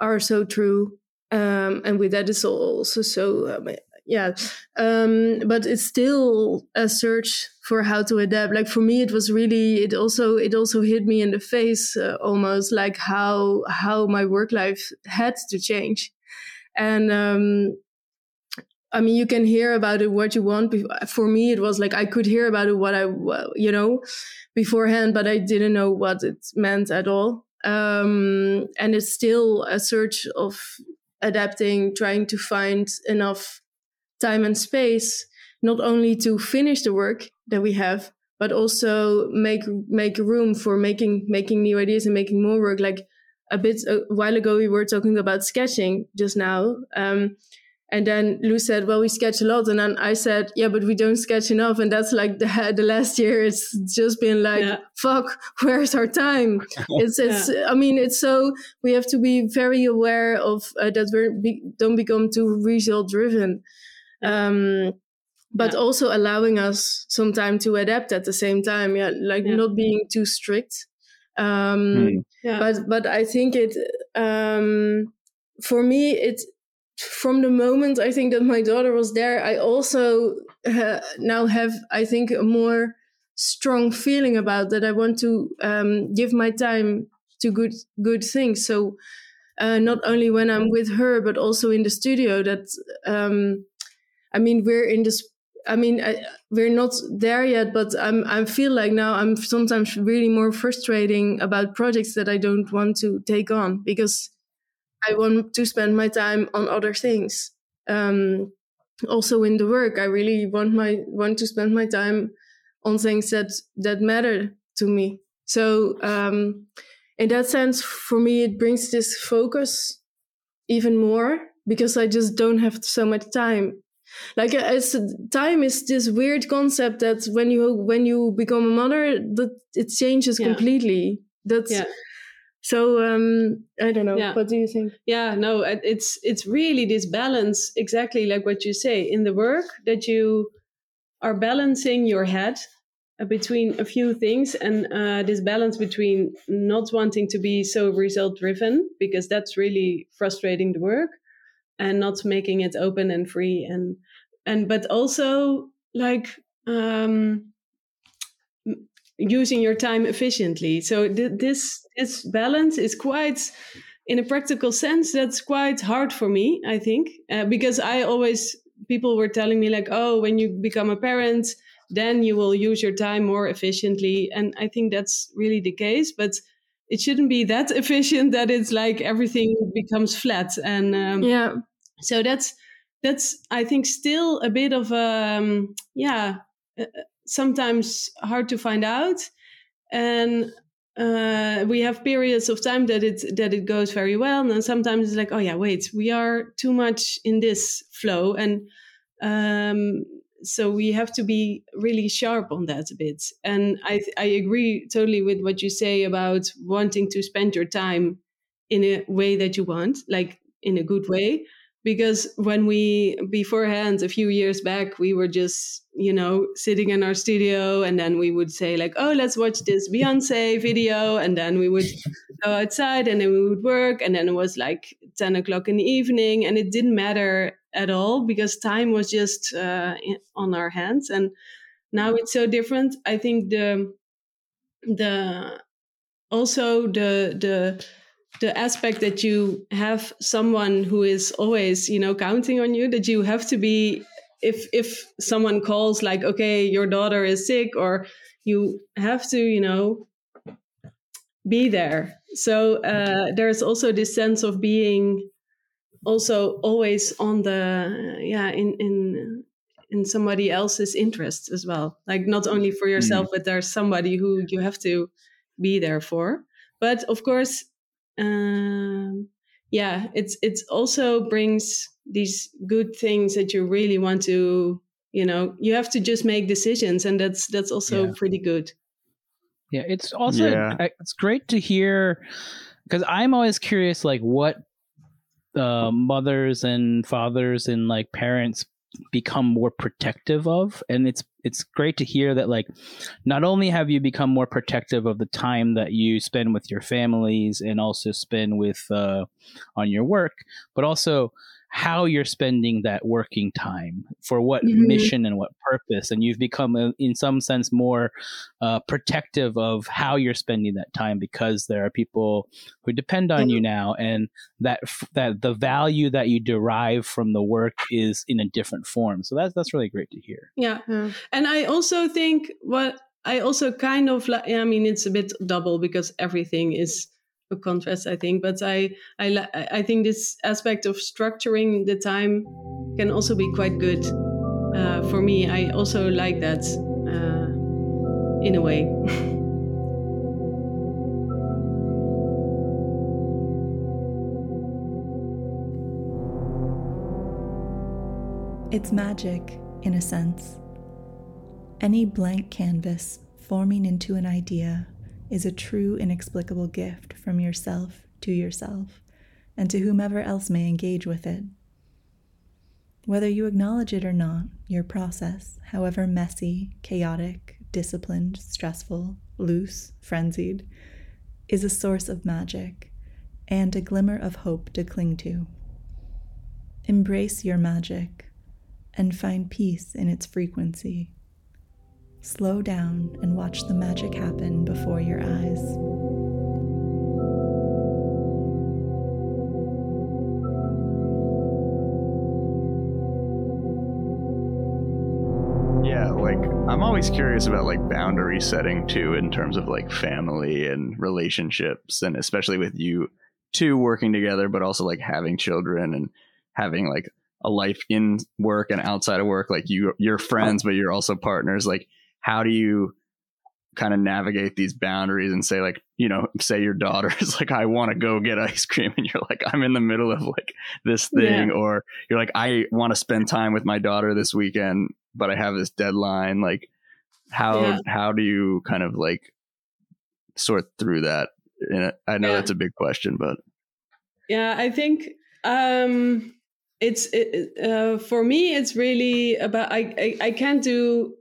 are so true, um, and with that is also so um, yeah. Um, but it's still a search for how to adapt. Like for me, it was really it also it also hit me in the face uh, almost like how how my work life had to change, and I mean, you can hear about it what you want. For me, it was like I could hear about it what I, you know, beforehand, but I didn't know what it meant at all. Um, and it's still a search of adapting, trying to find enough time and space, not only to finish the work that we have, but also make make room for making making new ideas and making more work. Like a bit a while ago, we were talking about sketching just now. Um, and then Loes said, "Well, we sketch a lot," and then I said, "Yeah, but we don't sketch enough." And that's like the the last year. It's just been like, yeah. "Fuck, where's our time?" It's it's. Yeah. I mean, it's so we have to be very aware of uh, that we be, don't become too result driven, um, but yeah. also allowing us some time to adapt at the same time. Yeah, like not being too strict. Um, hmm. But but I think it um, for me it from the moment I think that my daughter was there, I also uh, now have, I think, a more strong feeling about that. I want to um, give my time to good good things. So uh, not only when I'm with her, but also in the studio. That um, I mean, we're in this. I mean, I, we're not there yet, but I'm. I feel like now I'm sometimes really more frustrating about projects that I don't want to take on because I want to spend my time on other things. Um, also in the work, I really want my want to spend my time on things that that matter to me. So um, in that sense, for me, it brings this focus even more because I just don't have so much time. Like as time is this weird concept that when you when you become a mother, that it changes yeah. completely. That's yeah so um i don't know. Yeah. what do you think? Yeah no it's it's really this balance exactly like what you say. In the work that you are balancing your head uh, between a few things and uh, this balance between not wanting to be so result driven because that's really frustrating the work and not making it open and free and and but also like um using your time efficiently. So th- this this balance is quite, in a practical sense, that's quite hard for me. I think uh, because I always people were telling me like, oh, when you become a parent, then you will use your time more efficiently, and I think that's really the case, but. It shouldn't be that efficient that it's like everything becomes flat, and um, yeah. So that's that's I think still a bit of um yeah sometimes hard to find out. And uh, we have periods of time that it that it goes very well. And then sometimes it's like oh yeah wait we are too much in this flow. And um, so we have to be really sharp on that a bit. And i i agree totally with what you say about wanting to spend your time in a way that you want like in a good way because when we beforehand a few years back we were just you know sitting in our studio and then we would say like oh let's watch this beyonce video and then we would go outside and then we would work and then it was like 10 o'clock in the evening and it didn't matter at all because time was just uh, on our hands and now it's so different. I think the the also the the the aspect that you have someone who is always you know counting on you that you have to be if if someone calls like okay your daughter is sick or you have to you know be there. So uh, there's also this sense of being also always on the yeah in in in somebody else's interest as well. Like not only for yourself mm. but there's somebody who you have to be there for. But of course um, yeah, it's it's also brings these good things that you really want to, you know, you have to just make decisions, and that's that's also yeah. pretty good. Yeah, it's also yeah. it's great to hear because I'm always curious, like what uh, mothers and fathers and like parents become more protective of and it's it's great to hear that like not only have you become more protective of the time that you spend with your families and also spend with uh, on your work but also how you're spending that working time for what Mhm. mission and what purpose and you've become uh, in some sense more uh, protective of how you're spending that time because there are people who depend on you now and that f- that the value that you derive from the work is in a different form so that's that's really great to hear Yeah. Yeah. And I also think what I also kind of like, I mean, it's a bit double because everything is a contrast, I think. But I, I, I think this aspect of structuring the time can also be quite good uh, for me. I also like that uh, in a way. It's magic, in a sense. Any blank canvas forming into an idea is a true, inexplicable gift from yourself to yourself and to whomever else may engage with it. Whether you acknowledge it or not, your process, however messy, chaotic, disciplined, stressful, loose, frenzied, is a source of magic and a glimmer of hope to cling to. Embrace your magic and find peace in its frequency. Slow down and watch the magic happen before your eyes. Yeah, like I'm always curious about like boundary setting too in terms of like family and relationships and especially with you two working together but also like having children and having like a life in work and outside of work like you you're friends but you're also partners like how do you kind of navigate these boundaries and say like you know say your daughter is like I want to go get ice cream and you're like I'm in the middle of like this thing Yeah. or you're like I want to spend time with my daughter this weekend but I have this deadline like how Yeah. how do you kind of like sort through that And I- I know Yeah. that's a big question but Yeah, I think um, it's it, uh, for me. It's really about I, I I can't do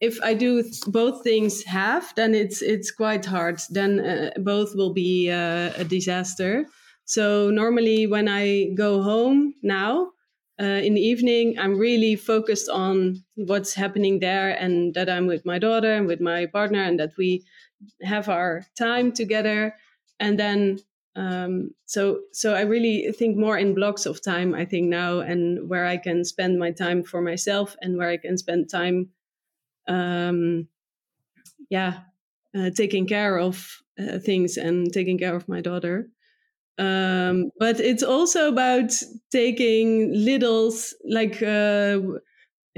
if I do both things half, then it's it's quite hard. Then uh, both will be uh, a disaster. So normally when I go home now uh, in the evening, I'm really focused on what's happening there and that I'm with my daughter and with my partner and that we have our time together. And then um, so so I really think more in blocks of time. I think now and where I can spend my time for myself and where I can spend time, um, yeah, uh, taking care of uh, things and taking care of my daughter. Um, but it's also about taking littles like. Uh,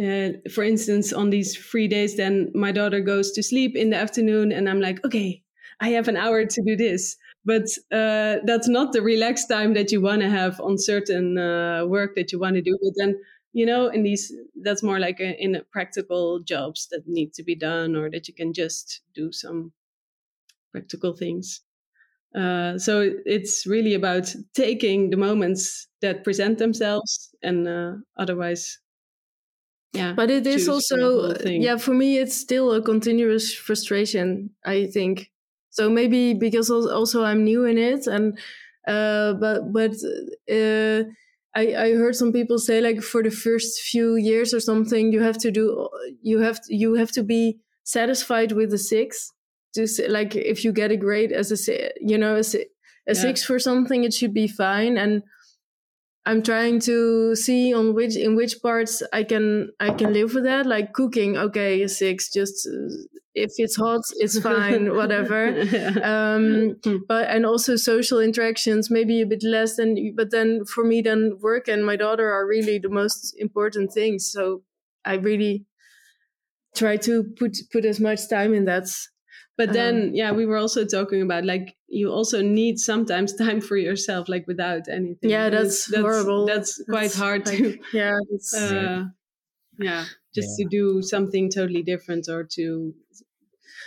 uh, for instance, on these free days, then my daughter goes to sleep in the afternoon, and I'm like, okay, I have an hour to do this. But uh, that's not the relaxed time that you want to have on certain uh, work that you want to do. But then, you know, in these, that's more like a, in a practical jobs that need to be done, or that you can just do some practical things. Uh, so it's really about taking the moments that present themselves, and uh, otherwise, yeah. But it is also, yeah, for me, it's still a continuous frustration, I think. So maybe because also I'm new in it, and uh, but but uh, I I heard some people say like for the first few years or something, you have to do you have to, you have to be satisfied with the six. Just like if you get a grade as a you know a, a Yeah. six for something, it should be fine. And I'm trying to see on which in which parts I can I can live with that. Like cooking, okay, a six. Just uh, if it's hot, it's fine, whatever. Um, but and also social interactions, maybe a bit less than. But then for me, then work and my daughter are really the most important things. So I really try to put put as much time in that. But then, yeah, we were also talking about like you also need sometimes time for yourself, like without anything. Yeah, And that's, horrible. That's quite That's hard like- to, Yeah, uh, yeah, just to do something totally different or to,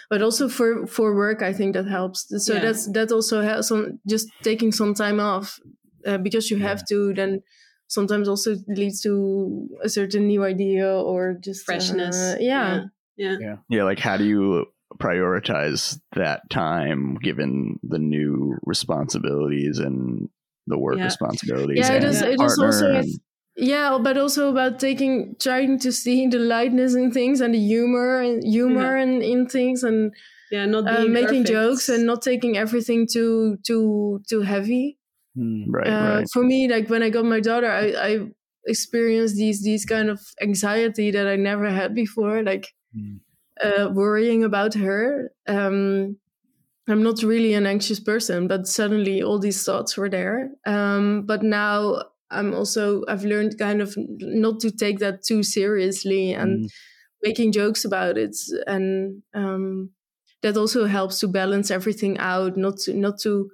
but also for for work i think that helps so Yeah. that's that also helps on just taking some time off uh, because you have to then sometimes also leads to a certain new idea or just Freshness. uh, yeah. Yeah. Yeah, like how do you prioritize that time given the new responsibilities and the work Yeah. responsibilities? Yeah, it and is- it is also and- Yeah, but also about taking, trying to see the lightness in things and the humor and humor and in things, and Yeah. Not uh, making perfect. jokes and not taking everything too too too heavy. Hmm. right, uh, right. For me, like when I got my daughter, I, I experienced these these kind of anxiety that I never had before, like Mm. uh, worrying about her. Um, I'm not really an anxious person, but suddenly all these thoughts were there. Um, but now I'm also I've learned kind of not to take that too seriously and Mm. making jokes about it, and um, that also helps to balance everything out. Not to not to.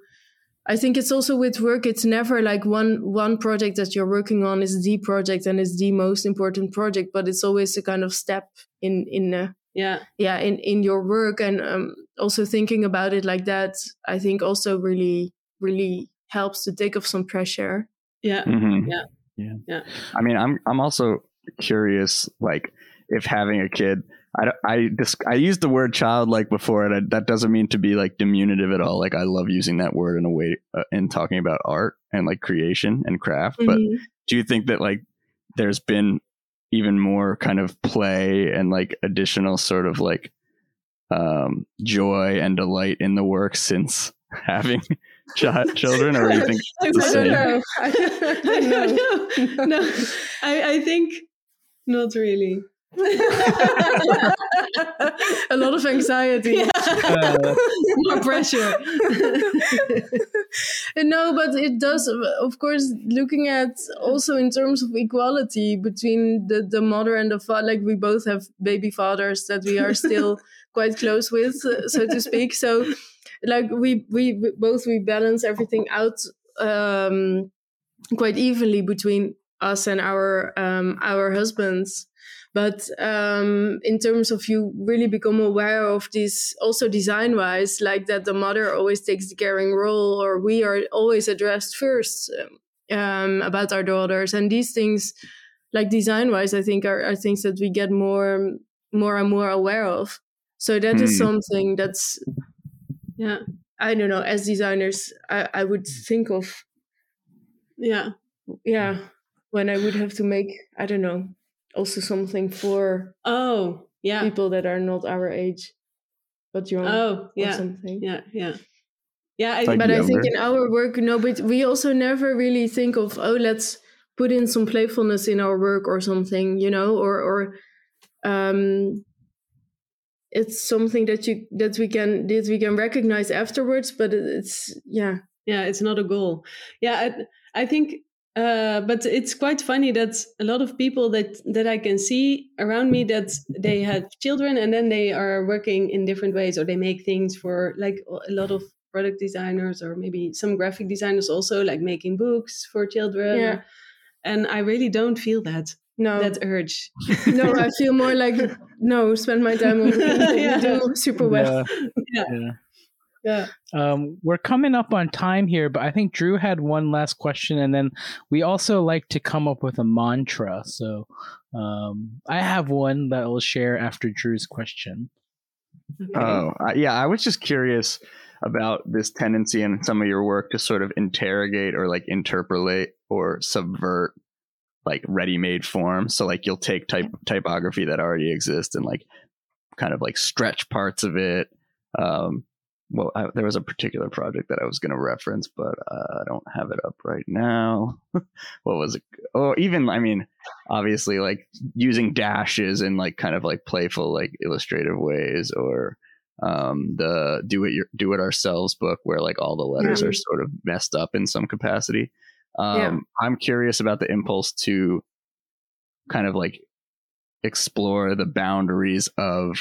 I think it's also with work. It's never like one one project that you're working on is the project and is the most important project, but it's always a kind of step in in uh, Yeah. yeah in in your work and um, also thinking about it like that i think also really really helps to take off some pressure Yeah. Mhm. Yeah. Yeah. Yeah. I mean, I'm I'm also curious, like if having a kid. I, I, dis- I used the word childlike before, and I, that doesn't mean to be like diminutive at all. Like I love using that word in a way uh, in talking about art and like creation and craft. But Mhm. do you think that like there's been even more kind of play and like additional sort of like um, joy and delight in the work since having chi- children, or do you think I it's the I don't same? know. I don't know. no, I, I think not really. a lot of anxiety Uh, More pressure. no but it does of course looking at also in terms of equality between the the mother and the father like we both have baby fathers that we are still quite close with uh, so to speak so like we we both we balance everything out um quite evenly between us and our um our husbands. But um in terms of you really become aware of this also design wise like that the mother always takes the caring role or we are always addressed first um, about our daughters. And these things like design wise i think are, are things that we get more more and more aware of. So that is Hmm. something that's yeah. i don't know as designers i, I would think of Yeah. yeah when i would have to make i don't know also something for Oh, yeah. people that are not our age but young Oh, yeah. something Yeah. Yeah. Yeah. I Like but i think in our work no but we also never really think of oh let's put in some playfulness in our work or something you know or or um it's something that you that we can that we can recognize afterwards but it's yeah. Yeah it's not a goal. Yeah i, I think uh, but it's quite funny that a lot of people that that i can see around me that they have children and then they are working in different ways or they make things for like a lot of product designers or maybe some graphic designers also like making books for children. Yeah. and i really don't feel that no that urge no i feel more like no spend my time on the things that Yeah. you do super well yeah. Yeah. yeah. yeah Um, we're coming up on time here, but I think Drew had one last question, and then we also like to come up with a mantra. So um, I have one that I'll share after Drew's question. okay. Oh, I- yeah. I was just curious about this tendency in some of your work to sort of interrogate or like interpolate or subvert like ready-made forms. So like you'll take type typography that already exists and like kind of like stretch parts of it. Um, well, I, there was a particular project that I was going to reference, but uh, I don't have it up right now. what was it? Oh, even I mean, obviously, like using dashes in like kind of like playful, like illustrative ways, or um, the do it your, do it ourselves book where like all the letters Yeah. are sort of messed up in some capacity. Um, Yeah. I'm curious about the impulse to kind of like explore the boundaries of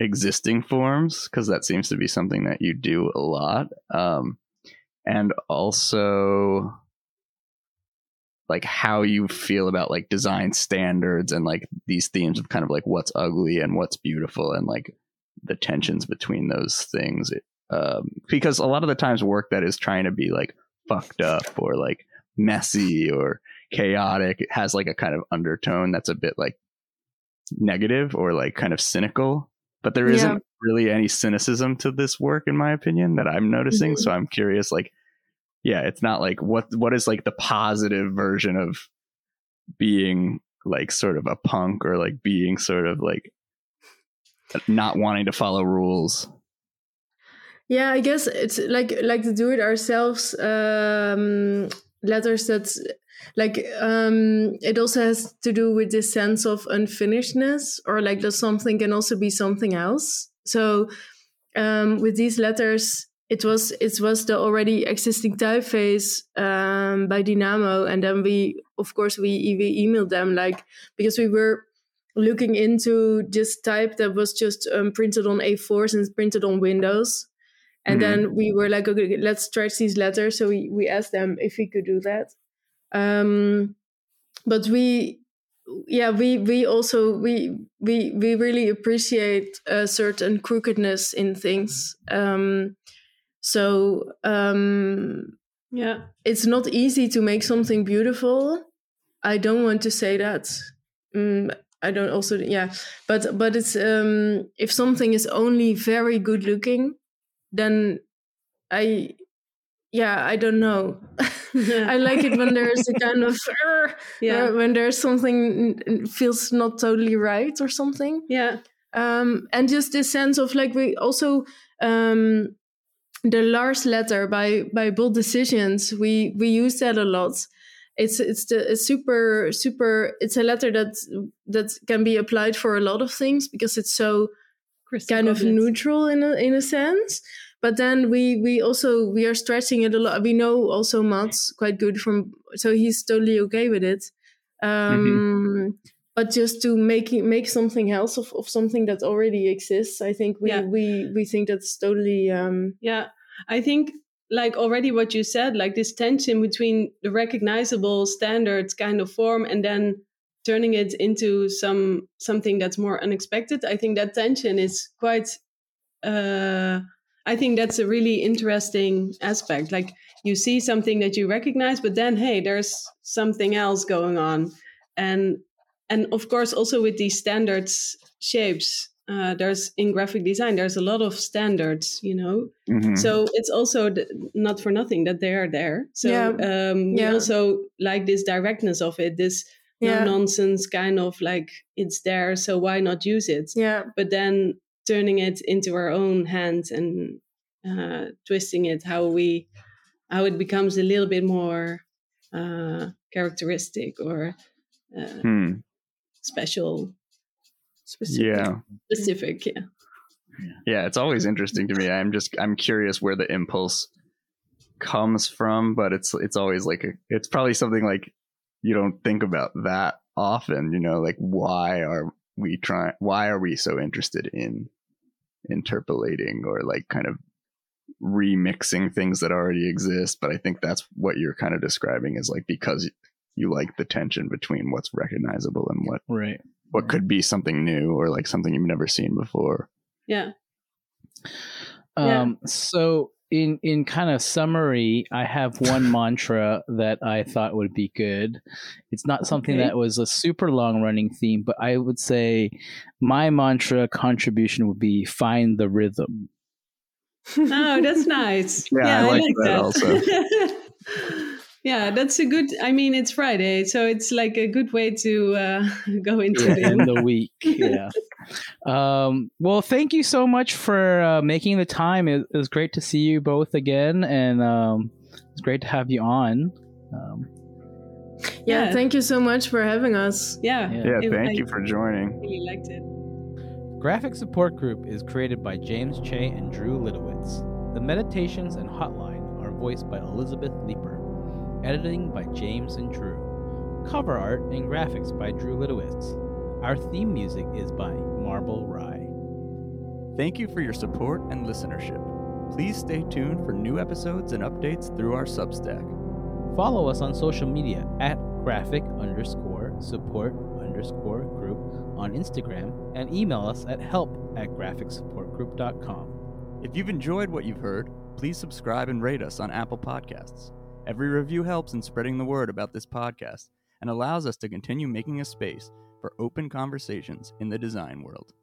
existing forms because that seems to be something that you do a lot um, and also like how you feel about like design standards and like these themes of kind of like what's ugly and what's beautiful and like the tensions between those things um, because a lot of the times work that is trying to be like fucked up or like messy or chaotic. It has like a kind of undertone that's a bit like negative or like kind of cynical. But there isn't Yeah. really any cynicism to this work, in my opinion, that I'm noticing. Mhm. So I'm curious, like, yeah, it's not like what what is like the positive version of being like sort of a punk or like being sort of like not wanting to follow rules. Yeah, I guess it's like like the do it ourselves um, letters that like um, it also has to do with this sense of unfinishedness or like that something can also be something else. So um, with these letters, it was it was the already existing typeface um, by Dinamo, and then we of course we we emailed them like because we were looking into this type that was just um, printed on A4s and printed on Windows. And Mhm. then we were like, okay, let's stretch these letters. So we, we asked them if we could do that. Um, but we, yeah, we we also we we we really appreciate a certain crookedness in things. Um, so um, Yeah. it's not easy to make something beautiful. I don't want to say that. Mm, I don't also yeah, but but it's um if something is only very good looking, then I yeah I don't know. I like it when there's a kind of "Arr," Yeah. uh, when there's something feels not totally right or something Yeah. um, and just this sense of like we also um, the Lars letter by by bold decisions we we use that a lot. It's it's the it's super super. It's a letter that that can be applied for a lot of things because it's so Crystal kind of neutral in a in a sense. But then we we also we are stretching it a lot. We know also Mats quite good from so he's totally okay with it. Um, But just to make make something else of, of something that already exists, I think we Yeah. we we think that's totally um, Yeah, I think like already what you said, like this tension between the recognizable standards kind of form and then turning it into some something that's more unexpected. I think that tension is quite. Uh, I think that's a really interesting aspect. Like you see something that you recognize, but then hey, there's something else going on, and and of course also with these standards shapes. Uh, there's in graphic design, there's a lot of standards, you know, Mhm. so it's also th- not for nothing that they are there. So Yeah. um, we Yeah. also like this directness of it, this Yeah. no nonsense kind of like it's there, so why not use it? yeah But then turning it into our own hands and uh, twisting it how we how it becomes a little bit more uh, characteristic or uh, Hmm. special. Specific, Yeah. specific, yeah. Yeah, it's always interesting to me. I'm just I'm curious where the impulse comes from, but it's it's always like a, it's probably something like you don't think about that often, you know, like why are we trying why are we so interested in interpolating or like kind of remixing things that already exist, but I think that's what you're kind of describing is like because you like the tension between what's recognizable and what Right. what could be something new or like something you've never seen before. Yeah. Yeah. Um, so in in kind of summary, I have one mantra that I thought would be good. It's not something Okay. that was a super long running theme, but I would say my mantra contribution would be find the rhythm. Oh, that's nice. Yeah, I like that yeah, that's a good. I mean, it's Friday, so it's like a good way to uh, go into Yeah, in the. the week. Yeah. Um, well, thank you so much for uh, making the time. It, it was great to see you both again, and um, it's great to have you on. Um, yeah Yeah. thank you so much for having us Yeah, Yeah. Yeah, thank I you for joining. really liked it. Graphic Support Group is created by James Che and Drew Litowitz. The meditations and hotline are voiced by Elizabeth Leeper. Editing by James and Drew. Cover art and graphics by Drew Litowitz. Our theme music is by Marble Rye. Thank you for your support and listenership. Please stay tuned for new episodes and updates through our Substack. Follow us on social media at graphic underscore support underscore group on Instagram and email us at help at graphicsupportgroup.com. If you've enjoyed what you've heard, please subscribe and rate us on Apple Podcasts. Every review helps in spreading the word about this podcast, and allows us to continue making a space for open conversations in the design world.